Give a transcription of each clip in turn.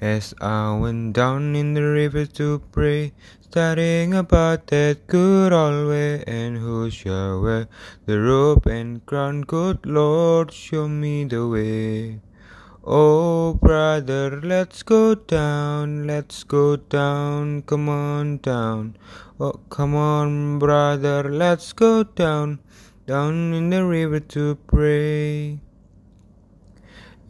As I went down in the river to pray, studying about that good old way, and who shall wear the robe and crown? Good Lord, show me the way. Oh, brother, let's go down, let's go down, come on down. Oh, come on, brother, let's go down, down in the river to pray.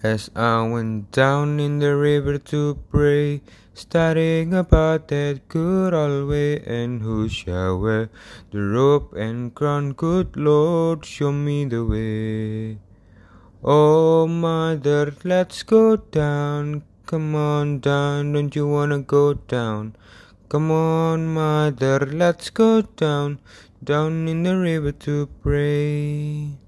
As I went down in the river to pray, studying about that good old way, and who shall wear the robe and crown? Good Lord, show me the way. Oh, mother, let's go down. Come on down, don't you wanna go down? Come on, mother, let's go down, down in the river to pray.